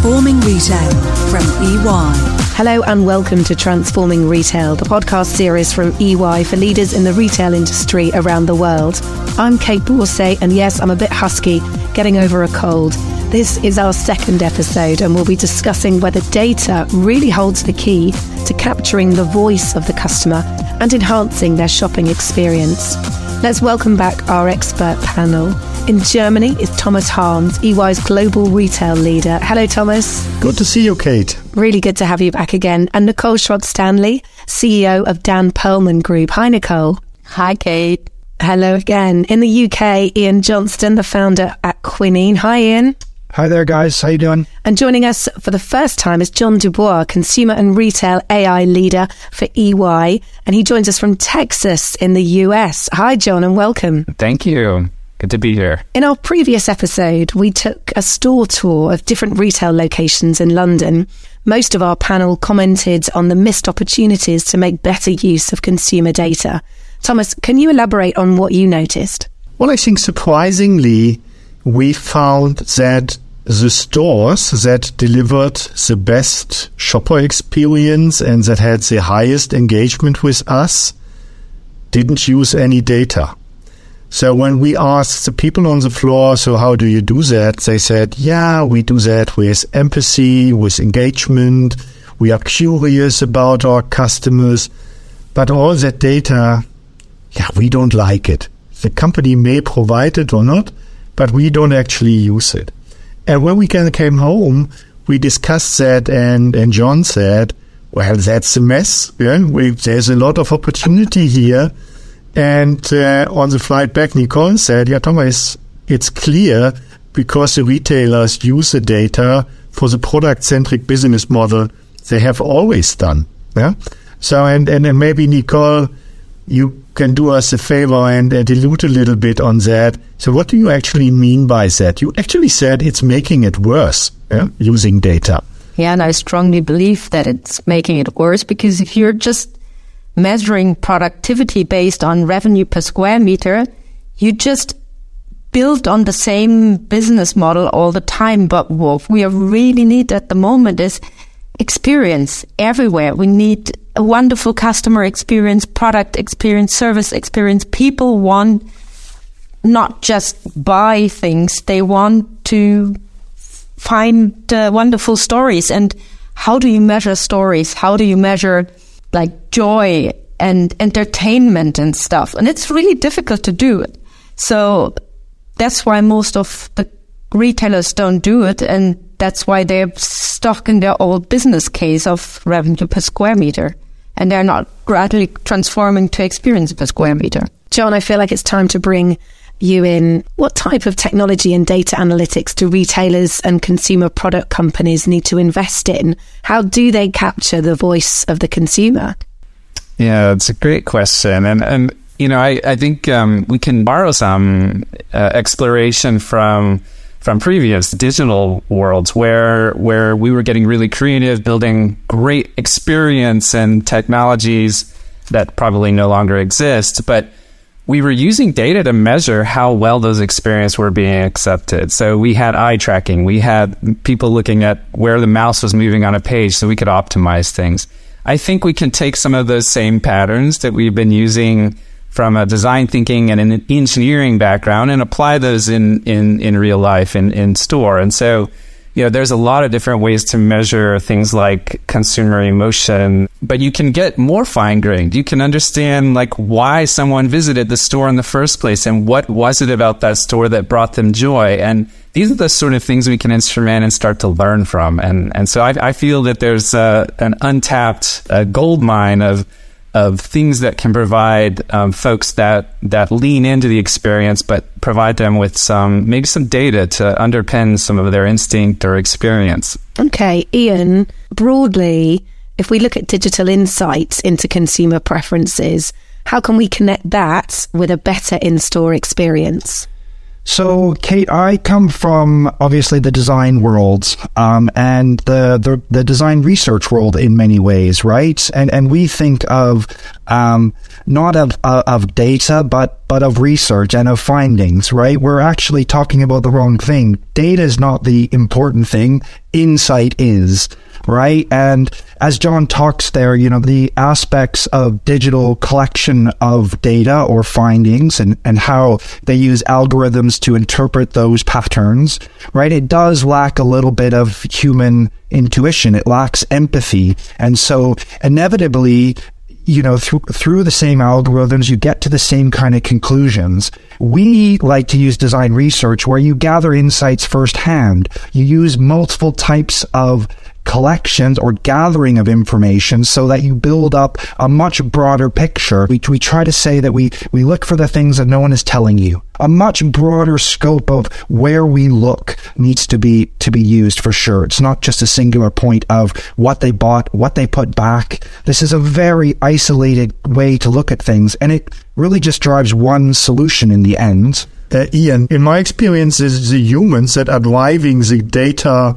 Transforming Retail from EY. Hello and welcome to Transforming Retail, the podcast series from EY for leaders in the retail industry around the world. I'm Kate Borsay, and yes, I'm a bit husky, getting over a cold. This is our second episode, and we'll be discussing whether data really holds the key to capturing the voice of the customer and enhancing their shopping experience. Let's welcome back our expert panel. In Germany is Thomas Harms, EY's global retail leader. Hello, Thomas. Good to see you, Kate. Really good to have you back again. And Nicole Srock.Stanley, CEO of Dan Pearlman Group. Hi, Nicole. Hi, Kate. Hello again. In the UK, Ian Johnston, the founder at Quinine. Hi, Ian. Hi there, guys. How you doing? And joining us for the first time is John Dubois, consumer and retail AI leader for EY, and he joins us from Texas in the US. Hi, John, and welcome. Thank you. Good to be here. In our previous episode, we took a store tour of different retail locations in London. Most of our panel commented on the missed opportunities to make better use of consumer data. Thomas, can you elaborate on what you noticed? Well, I think surprisingly, we found that the stores that delivered the best shopper experience and that had the highest engagement with us didn't use any data. So when we asked the people on the floor, so how do you do that? They said, yeah, we do that with empathy, with engagement. We are curious about our customers, but all that data, yeah, we don't like it. The company may provide it or not, but we don't actually use it. And when we came home, we discussed that, and, and John said, well, that's a mess. Yeah? We, there's a lot of opportunity here. And uh, on the flight back, Nicole said, yeah, Thomas, it's clear because the retailers use the data for the product centric business model they have always done. Yeah. So, and, and, and maybe Nicole, you can do us a favor and uh, dilute a little bit on that. So, what do you actually mean by that? You actually said it's making it worse yeah, using data. Yeah, and I strongly believe that it's making it worse because if you're just measuring productivity based on revenue per square meter, you just build on the same business model all the time. But what we really need at the moment is experience everywhere. We need a wonderful customer experience, product experience, service experience. People want not just buy things, they want to find uh, wonderful stories. And how do you measure stories? How do you measure like joy and entertainment and stuff? And it's really difficult to do it. So that's why most of the retailers don't do it. And that's why they're stuck in their old business case of revenue per square meter. And they're not gradually transforming to experience per square meter. John, I feel like it's time to bring you in. What type of technology and data analytics do retailers and consumer product companies need to invest in? How do they capture the voice of the consumer? Yeah, it's a great question. And, and you know, I, I think um, we can borrow some uh, exploration from from previous digital worlds where where we were getting really creative, building great experience and technologies that probably no longer exist, but we were using data to measure how well those experiences were being accepted. So we had eye tracking, we had people looking at where the mouse was moving on a page so we could optimize things. I think we can take some of those same patterns that we've been using from a design thinking and an engineering background and apply those in, in, in real life in, in store. And so, you know, there's a lot of different ways to measure things like consumer emotion, but you can get more fine grained. You can understand like why someone visited the store in the first place and what was it about that store that brought them joy. And these are the sort of things we can instrument and start to learn from. And, and so I, I feel that there's uh, an untapped uh, gold mine of, of things that can provide um, folks that that lean into the experience, but provide them with some maybe some data to underpin some of their instinct or experience. Okay, Ian. Broadly, if we look at digital insights into consumer preferences, how can we connect that with a better in-store experience? So, Kate, I come from obviously the design world um, and the, the, the design research world in many ways, right? And and we think of um, not of of data, but but of research and of findings, right? We're actually talking about the wrong thing. Data is not the important thing. Insight is right? And as John talks there, you know, the aspects of digital collection of data or findings and, and how they use algorithms to interpret those patterns, right? It does lack a little bit of human intuition. It lacks empathy. And so inevitably, you know, through, through the same algorithms, you get to the same kind of conclusions. We like to use design research where you gather insights firsthand. You use multiple types of collections or gathering of information so that you build up a much broader picture. We, we try to say that we, we look for the things that no one is telling you. A much broader scope of where we look needs to be to be used for sure. It's not just a singular point of what they bought, what they put back. This is a very isolated way to look at things, and it really just drives one solution in the end. Uh, Ian, in my experience, it's the humans that are driving the data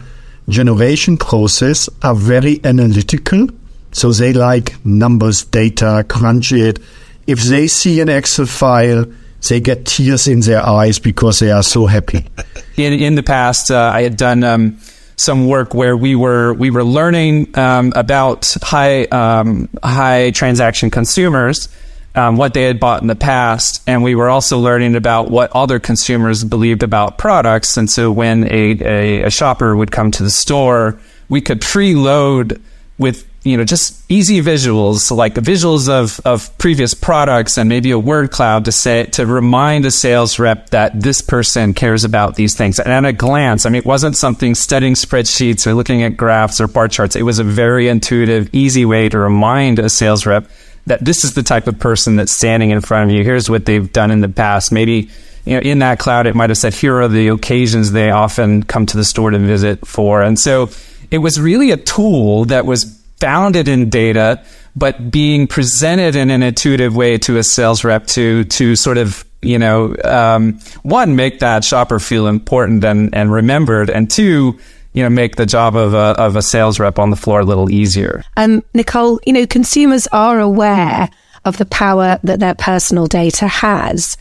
generation process are very analytical. So they like numbers, data, crunch it. If they see an Excel file, they get tears in their eyes because they are so happy. In in the past, uh, I had done um, some work where we were we were learning um, about high um, high transaction consumers um, what they had bought in the past, and we were also learning about what other consumers believed about products. And so, when a, a, a shopper would come to the store, we could preload with you know just easy visuals like visuals of, of previous products and maybe a word cloud to say to remind a sales rep that this person cares about these things. And at a glance i mean it wasn't something studying spreadsheets or looking at graphs or bar charts. It was a very intuitive easy way to remind a sales rep that this is the type of person that's standing in front of you. Here's what they've done in the past. Maybe you know, in that cloud, it might have said, here are the occasions they often come to the store to visit for. And so it was really a tool that was founded in data, but being presented in an intuitive way to a sales rep to, to sort of, you know, um, one, make that shopper feel important and, and remembered, and two, you know, make the job of a, of a sales rep on the floor a little easier. Um, Nicole, you know, consumers are aware of the power that their personal data has.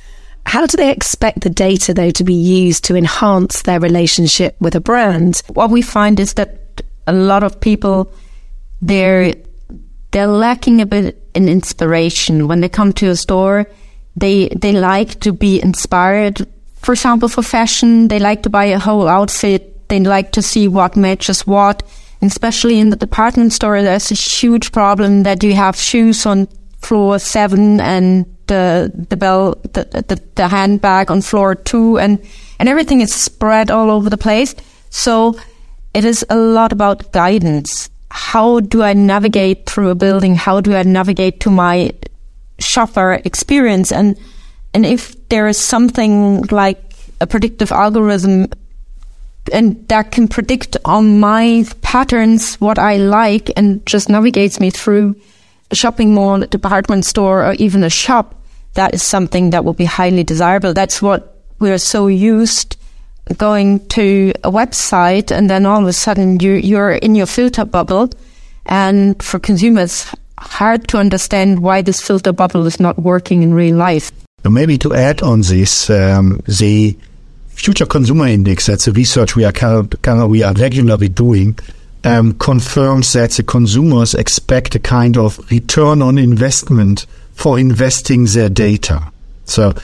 How do they expect the data, though, to be used to enhance their relationship with a brand? What we find is that a lot of people, they're, they're lacking a bit in inspiration. When they come to a store, they, they like to be inspired. For example, for fashion, they like to buy a whole outfit they like to see what matches what. And especially in the department store, there's a huge problem that you have shoes on floor seven and the the bell the, the, the handbag on floor two and and everything is spread all over the place. So it is a lot about guidance. How do I navigate through a building? How do I navigate to my shopper experience? And and if there is something like a predictive algorithm and that can predict on my patterns what I like and just navigates me through a shopping mall, a department store, or even a shop, that is something that will be highly desirable. That's what we're so used going to a website and then all of a sudden you, you're in your filter bubble. And for consumers, hard to understand why this filter bubble is not working in real life. Maybe to add on this, um, the Future Consumer Index, that's a research we are we are regularly doing, um, confirms that the consumers expect a kind of return on investment for investing their data. So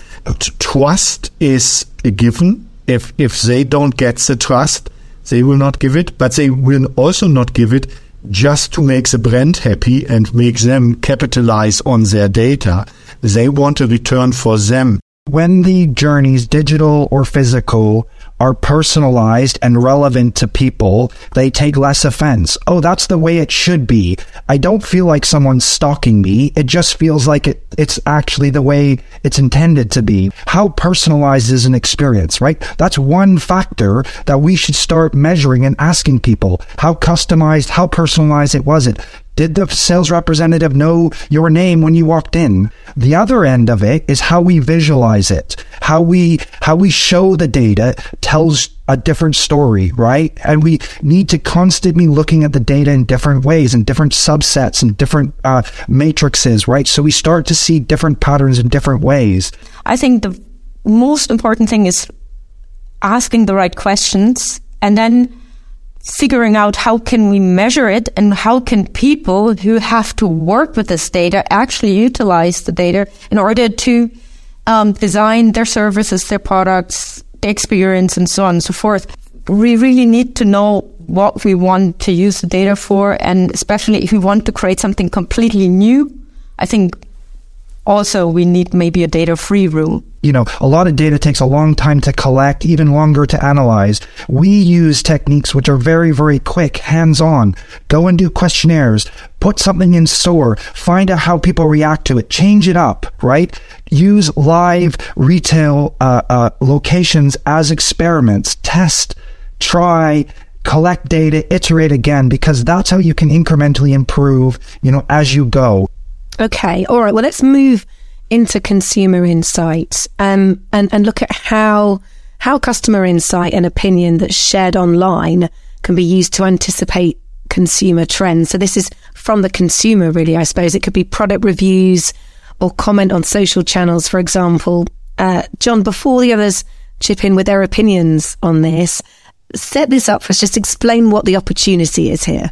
trust is a given. If if they don't get the trust, they will not give it, but they will also not give it just to make the brand happy and make them capitalize on their data. They want a return for them when the journeys, digital or physical, are personalized and relevant to people, they take less offense. Oh, that's the way it should be. I don't feel like someone's stalking me. It just feels like it, it's actually the way it's intended to be. How personalized is an experience, right? That's one factor that we should start measuring and asking people. How customized, how personalized it was it? Did the sales representative know your name when you walked in? The other end of it is how we visualize it. How we, how we show the data tells a different story, right? And we need to constantly looking at the data in different ways and different subsets and different uh, matrices, right? So we start to see different patterns in different ways. I think the most important thing is asking the right questions and then figuring out how can we measure it and how can people who have to work with this data actually utilize the data in order to um, design their services, their products, the experience and so on and so forth. We really need to know what we want to use the data for. And especially if we want to create something completely new, I think also we need maybe a data free room. You know, a lot of data takes a long time to collect, even longer to analyze. We use techniques which are very, very quick, hands on. Go and do questionnaires, put something in store, find out how people react to it, change it up, right? Use live retail uh, uh, locations as experiments, test, try, collect data, iterate again, because that's how you can incrementally improve, you know, as you go. Okay, all right. Well, let's move into consumer insights um, and and look at how how customer insight and opinion that's shared online can be used to anticipate consumer trends. So this is from the consumer, really. I suppose it could be product reviews or comment on social channels, for example. Uh, John, before the others chip in with their opinions on this, set this up for us. Just explain what the opportunity is here.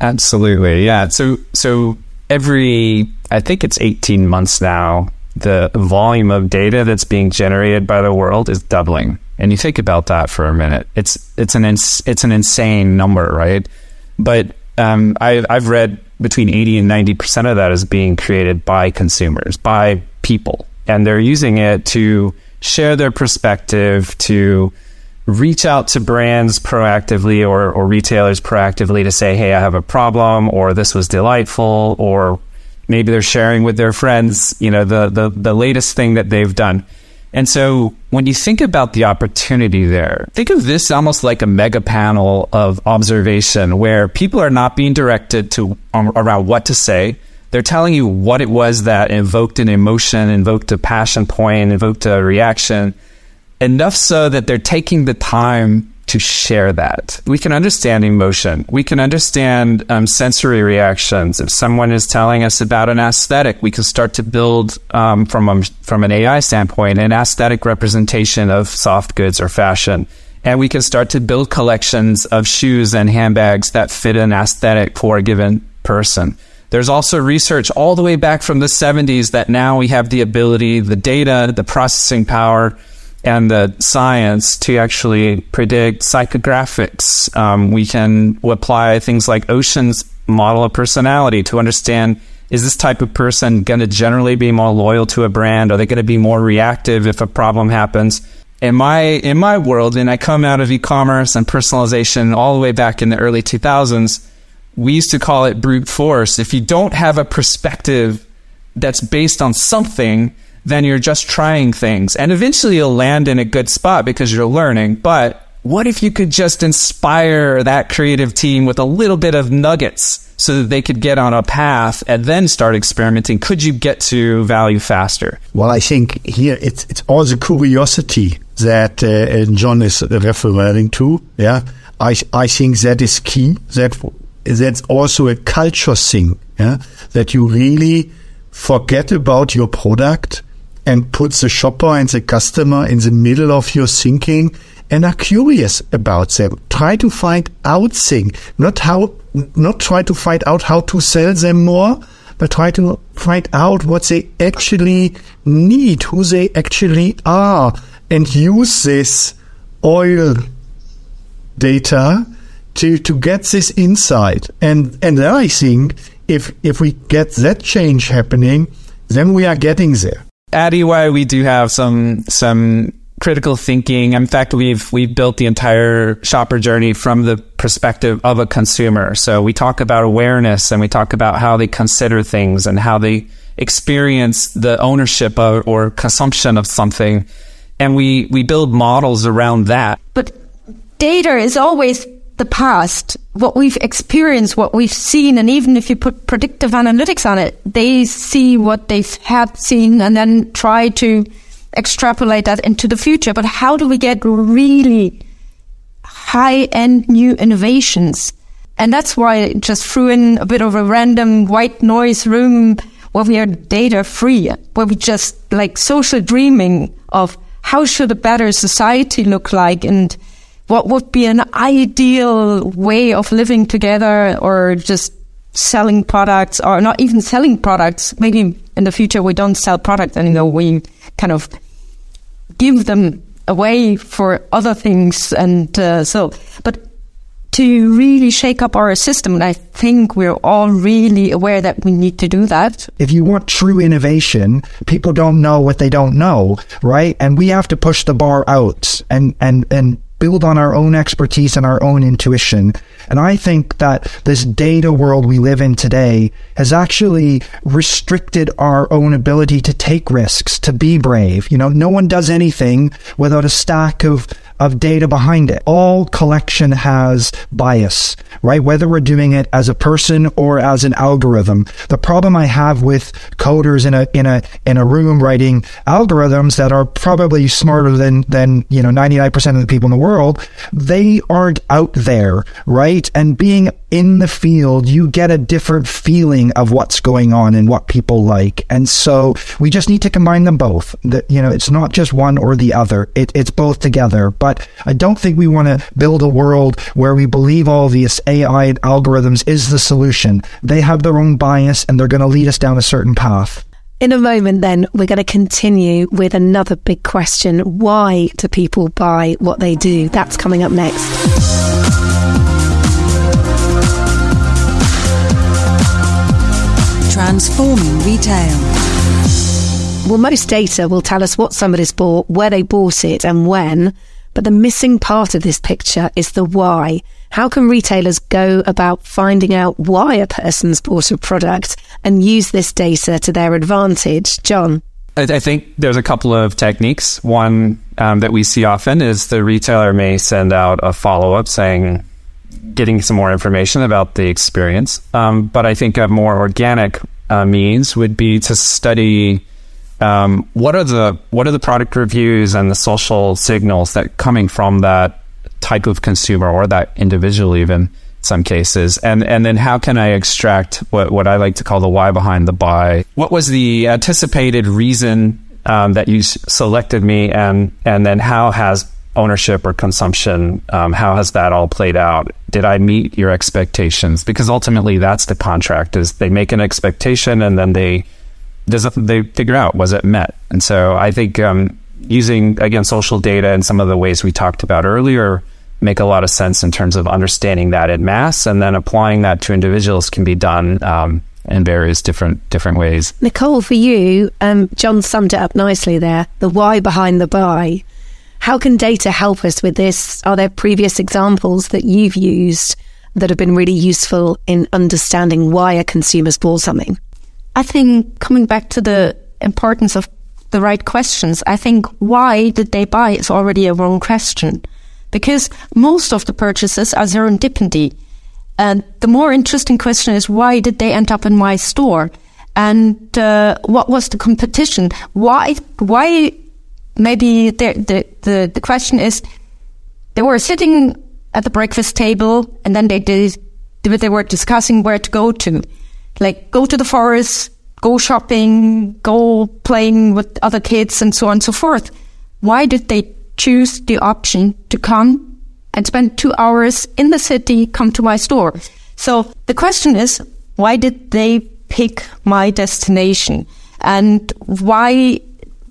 Absolutely, yeah. So so every, I think it's 18 months now, the volume of data that's being generated by the world is doubling. And you think about that for a minute. It's it's an ins- it's an insane number, right? But um, I, I've read between 80 and 90 percent of that is being created by consumers, by people, and they're using it to share their perspective, to reach out to brands proactively or, or retailers proactively to say, hey, I have a problem, or this was delightful, or maybe they're sharing with their friends, you know, the, the, the latest thing that they've done. And so when you think about the opportunity there, think of this almost like a mega panel of observation where people are not being directed to um, around what to say. They're telling you what it was that invoked an emotion, invoked a passion point, invoked a reaction enough so that they're taking the time to share that. We can understand emotion. We can understand um, sensory reactions. If someone is telling us about an aesthetic, we can start to build um, from a, from an AI standpoint an aesthetic representation of soft goods or fashion. And we can start to build collections of shoes and handbags that fit an aesthetic for a given person. There's also research all the way back from the 70s that now we have the ability, the data, the processing power and the science to actually predict psychographics. Um, we can apply things like Ocean's model of personality to understand is this type of person going to generally be more loyal to a brand? Are they going to be more reactive if a problem happens? In my in my world, and I come out of e-commerce and personalization all the way back in the early 2000s, we used to call it brute force. If you don't have a perspective that's based on something, then you're just trying things. And eventually you'll land in a good spot because you're learning. But what if you could just inspire that creative team with a little bit of nuggets so that they could get on a path and then start experimenting? Could you get to value faster? Well, I think here it's it's all the curiosity that uh, John is referring to. Yeah, I I think that is key. That that's also a culture thing. Yeah, that you really forget about your product and put the shopper and the customer in the middle of your thinking and are curious about them. Try to find out things, not how, not try to find out how to sell them more, but try to find out what they actually need, who they actually are, and use this oil data to, to get this insight. And, and then I think if, if we get that change happening, then we are getting there at EY, we do have some some critical thinking. In fact, we've we've built the entire shopper journey from the perspective of a consumer. So we talk about awareness and we talk about how they consider things and how they experience the ownership of, or consumption of something. And we we build models around that. But data is always the past, what we've experienced, what we've seen, and even if you put predictive analytics on it, they see what they've had seen and then try to extrapolate that into the future. But how do we get really high end new innovations? And that's why I just threw in a bit of a random white noise room where we are data free, where we just like social dreaming of how should a better society look like and what would be an ideal way of living together or just selling products or not even selling products. Maybe in the future we don't sell products anymore. We kind of give them away for other things. And uh, so, but to really shake up our system, and I think we're all really aware that we need to do that. If you want true innovation, people don't know what they don't know, right? And we have to push the bar out and, and, and build on our own expertise and our own intuition. And I think that this data world we live in today has actually restricted our own ability to take risks, to be brave. You know, no one does anything without a stack of of data behind it. All collection has bias, right? Whether we're doing it as a person or as an algorithm. The problem I have with coders in a in a in a room writing algorithms that are probably smarter than than you know 99% of the people in the world, they aren't out there, right? And being in the field, you get a different feeling of what's going on and what people like. And so we just need to combine them both. That, you know, it's not just one or the other. It, it's both together. But I don't think we want to build a world where we believe all these AI algorithms is the solution. They have their own bias and they're going to lead us down a certain path. In a moment, then, we're going to continue with another big question. Why do people buy what they do? That's coming up next. Transforming retail. Well, most data will tell us what somebody's bought, where they bought it, and when. But the missing part of this picture is the why. How can retailers go about finding out why a person's bought a product and use this data to their advantage? John? I think there's a couple of techniques. One um, that we see often is the retailer may send out a follow up saying, getting some more information about the experience. Um, but I think a more organic uh, means would be to study um, what are the what are the product reviews and the social signals that coming from that type of consumer or that individual even some cases? And and then how can i extract what what i like to call the why behind the buy? What was the anticipated reason um, that you s- selected me and and then how has ownership or consumption um, how has that all played out? Did i meet your expectations? Because ultimately that's the contract is they make an expectation and then they does it, they figure out was it met and so i think um, using again social data and some of the ways we talked about earlier make a lot of sense in terms of understanding that in mass and then applying that to individuals can be done um, in various different different ways Nicole, for you, um, John summed it up nicely there. The why behind the buy. How can data help us with this? Are there previous examples that you've used that have been really useful in understanding why a consumer's bought something? I think coming back to the importance of the right questions, I think why did they buy is already a wrong question because most of the purchases are serendipity. And the more interesting question is why did they end up in my store? And uh, what was the competition? Why? Why? Maybe the, the the the question is they were sitting at the breakfast table and then they did they were discussing where to go to, like go to the forest, go shopping, go playing with other kids, and so on and so forth. Why did they choose the option to come and spend two hours in the city, come to my store? So the question is, why did they pick my destination? And why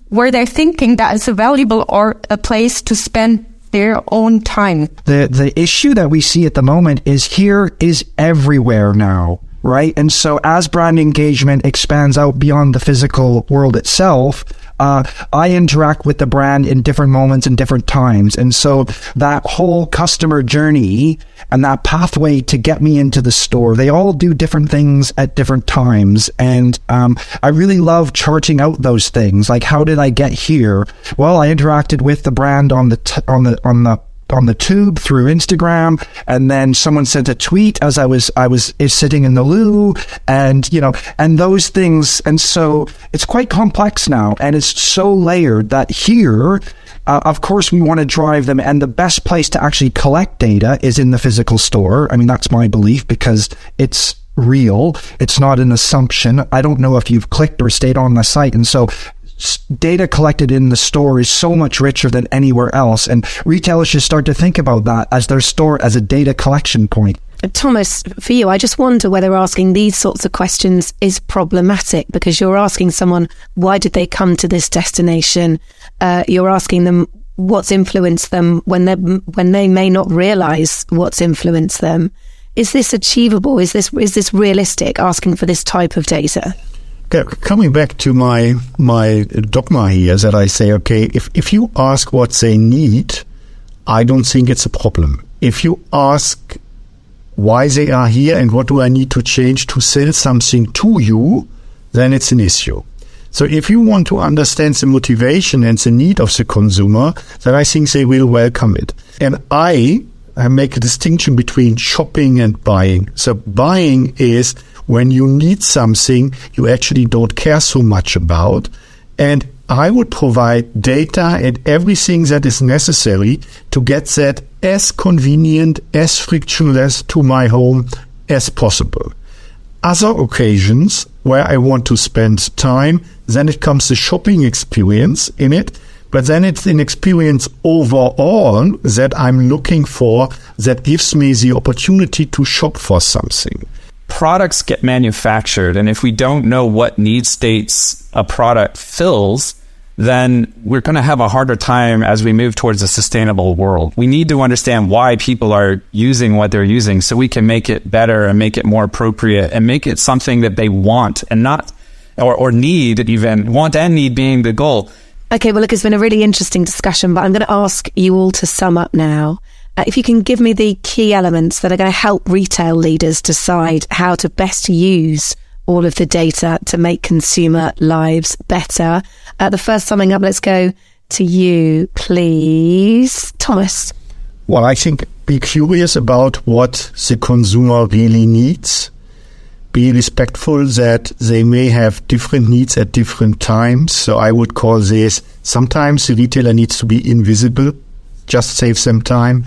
were they thinking that it's a valuable or a place to spend their own time? The the issue that we see at the moment is here is everywhere now, right? And so as brand engagement expands out beyond the physical world itself, uh, I interact with the brand in different moments and different times. And so that whole customer journey and that pathway to get me into the store, they all do different things at different times. And um, I really love charting out those things. Like, how did I get here? Well, I interacted with the brand on the t- on the on the on the tube through Instagram, and then someone sent a tweet as I was I was sitting in the loo, and you know, and those things, and so it's quite complex now, and it's so layered that here. Uh, of course, we want to drive them, and the best place to actually collect data is in the physical store. I mean, that's my belief because it's real. It's not an assumption. I don't know if you've clicked or stayed on the site. And so data collected in the store is so much richer than anywhere else. And retailers should start to think about that as their store as a data collection point. Thomas, for you, I just wonder whether asking these sorts of questions is problematic because you're asking someone, why did they come to this destination? Uh, you're asking them what's influenced them when they when they may not realize what's influenced them. Is this achievable? Is this is this realistic? Asking for this type of data? Coming back to my my dogma here that I say, okay, if, if you ask what they need, I don't think it's a problem. If you ask why they are here and what do I need to change to sell something to you, then it's an issue. So if you want to understand the motivation and the need of the consumer, then I think they will welcome it. And I, I make a distinction between shopping and buying. So buying is when you need something you actually don't care so much about. And I would provide data and everything that is necessary to get that as convenient, as frictionless to my home as possible. Other occasions where I want to spend time, then it comes the shopping experience in it. But then it's an experience overall that I'm looking for that gives me the opportunity to shop for something products get manufactured, and if we don't know what need states a product fills, then we're going to have a harder time as we move towards a sustainable world. We need to understand why people are using what they're using so we can make it better and make it more appropriate and make it something that they want and not, or, or need even, want and need being the goal. Okay, well, look, it's been a really interesting discussion, but I'm going to ask you all to sum up now. Uh, if you can give me the key elements that are going to help retail leaders decide how to best use all of the data to make consumer lives better. Uh, the first summing up, let's go to you, please. Thomas. Well, I think be curious about what the consumer really needs. Be respectful that they may have different needs at different times. So I would call this sometimes the retailer needs to be invisible, just save them time.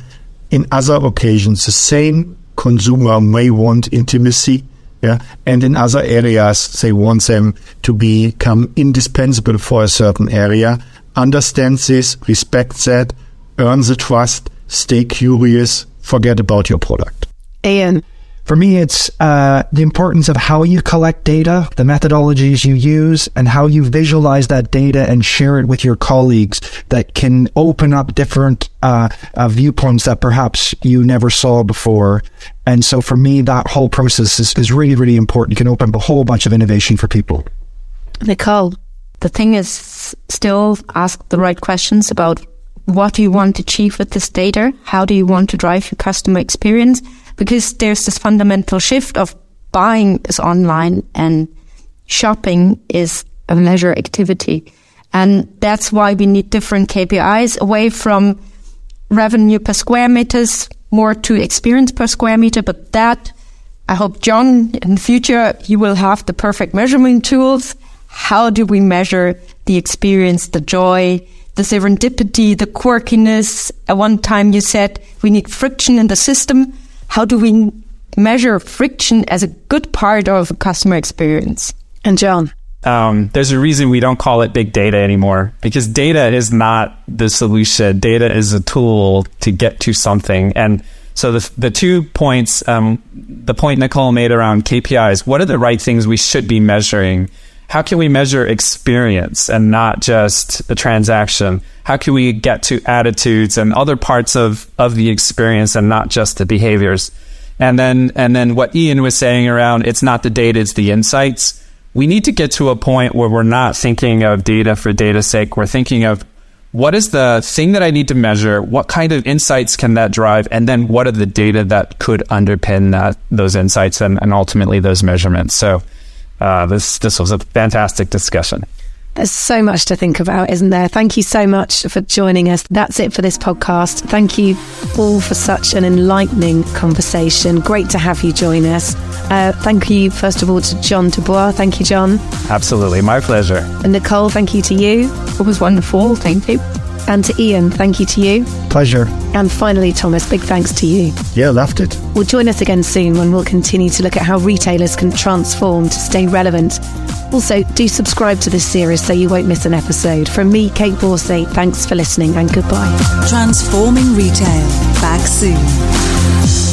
In other occasions, the same consumer may want intimacy. Yeah. And in other areas, they want them to become indispensable for a certain area. Understand this, respect that, earn the trust, stay curious, forget about your product. Ian. For me, it's uh, the importance of how you collect data, the methodologies you use, and how you visualize that data and share it with your colleagues that can open up different uh, uh, viewpoints that perhaps you never saw before. And so for me, that whole process is, is really, really important. It can open up a whole bunch of innovation for people. Nicole. The thing is still ask the right questions about what do you want to achieve with this data? How do you want to drive your customer experience? because there's this fundamental shift of buying is online and shopping is a leisure activity. And that's why we need different KPIs away from revenue per square meters, more to experience per square meter. But that, I hope, John, in the future, you will have the perfect measurement tools. How do we measure the experience, the joy, the serendipity, the quirkiness? At one time you said we need friction in the system how do we measure friction as a good part of a customer experience? And John? Um, there's a reason we don't call it big data anymore because data is not the solution. Data is a tool to get to something. And so the, the two points, um, the point Nicole made around KPIs, what are the right things we should be measuring? How can we measure experience and not just the transaction? How can we get to attitudes and other parts of, of the experience and not just the behaviors? And then, and then what Ian was saying around it's not the data, it's the insights. We need to get to a point where we're not thinking of data for data's sake. We're thinking of what is the thing that I need to measure? What kind of insights can that drive? And then what are the data that could underpin that, those insights and, and ultimately those measurements? So, uh, this this was a fantastic discussion. There's so much to think about, isn't there? Thank you so much for joining us. That's it for this podcast. Thank you all for such an enlightening conversation. Great to have you join us. Uh, thank you, first of all, to John Dubois. Thank you, John. Absolutely. My pleasure. And Nicole, thank you to you. It was wonderful. Thank you. And to Ian, thank you to you. Pleasure. And finally, Thomas, big thanks to you. Yeah, loved it. Well, join us again soon when we'll continue to look at how retailers can transform to stay relevant. Also, do subscribe to this series so you won't miss an episode. From me, Kate Borsay, thanks for listening and goodbye. Transforming Retail. Back soon.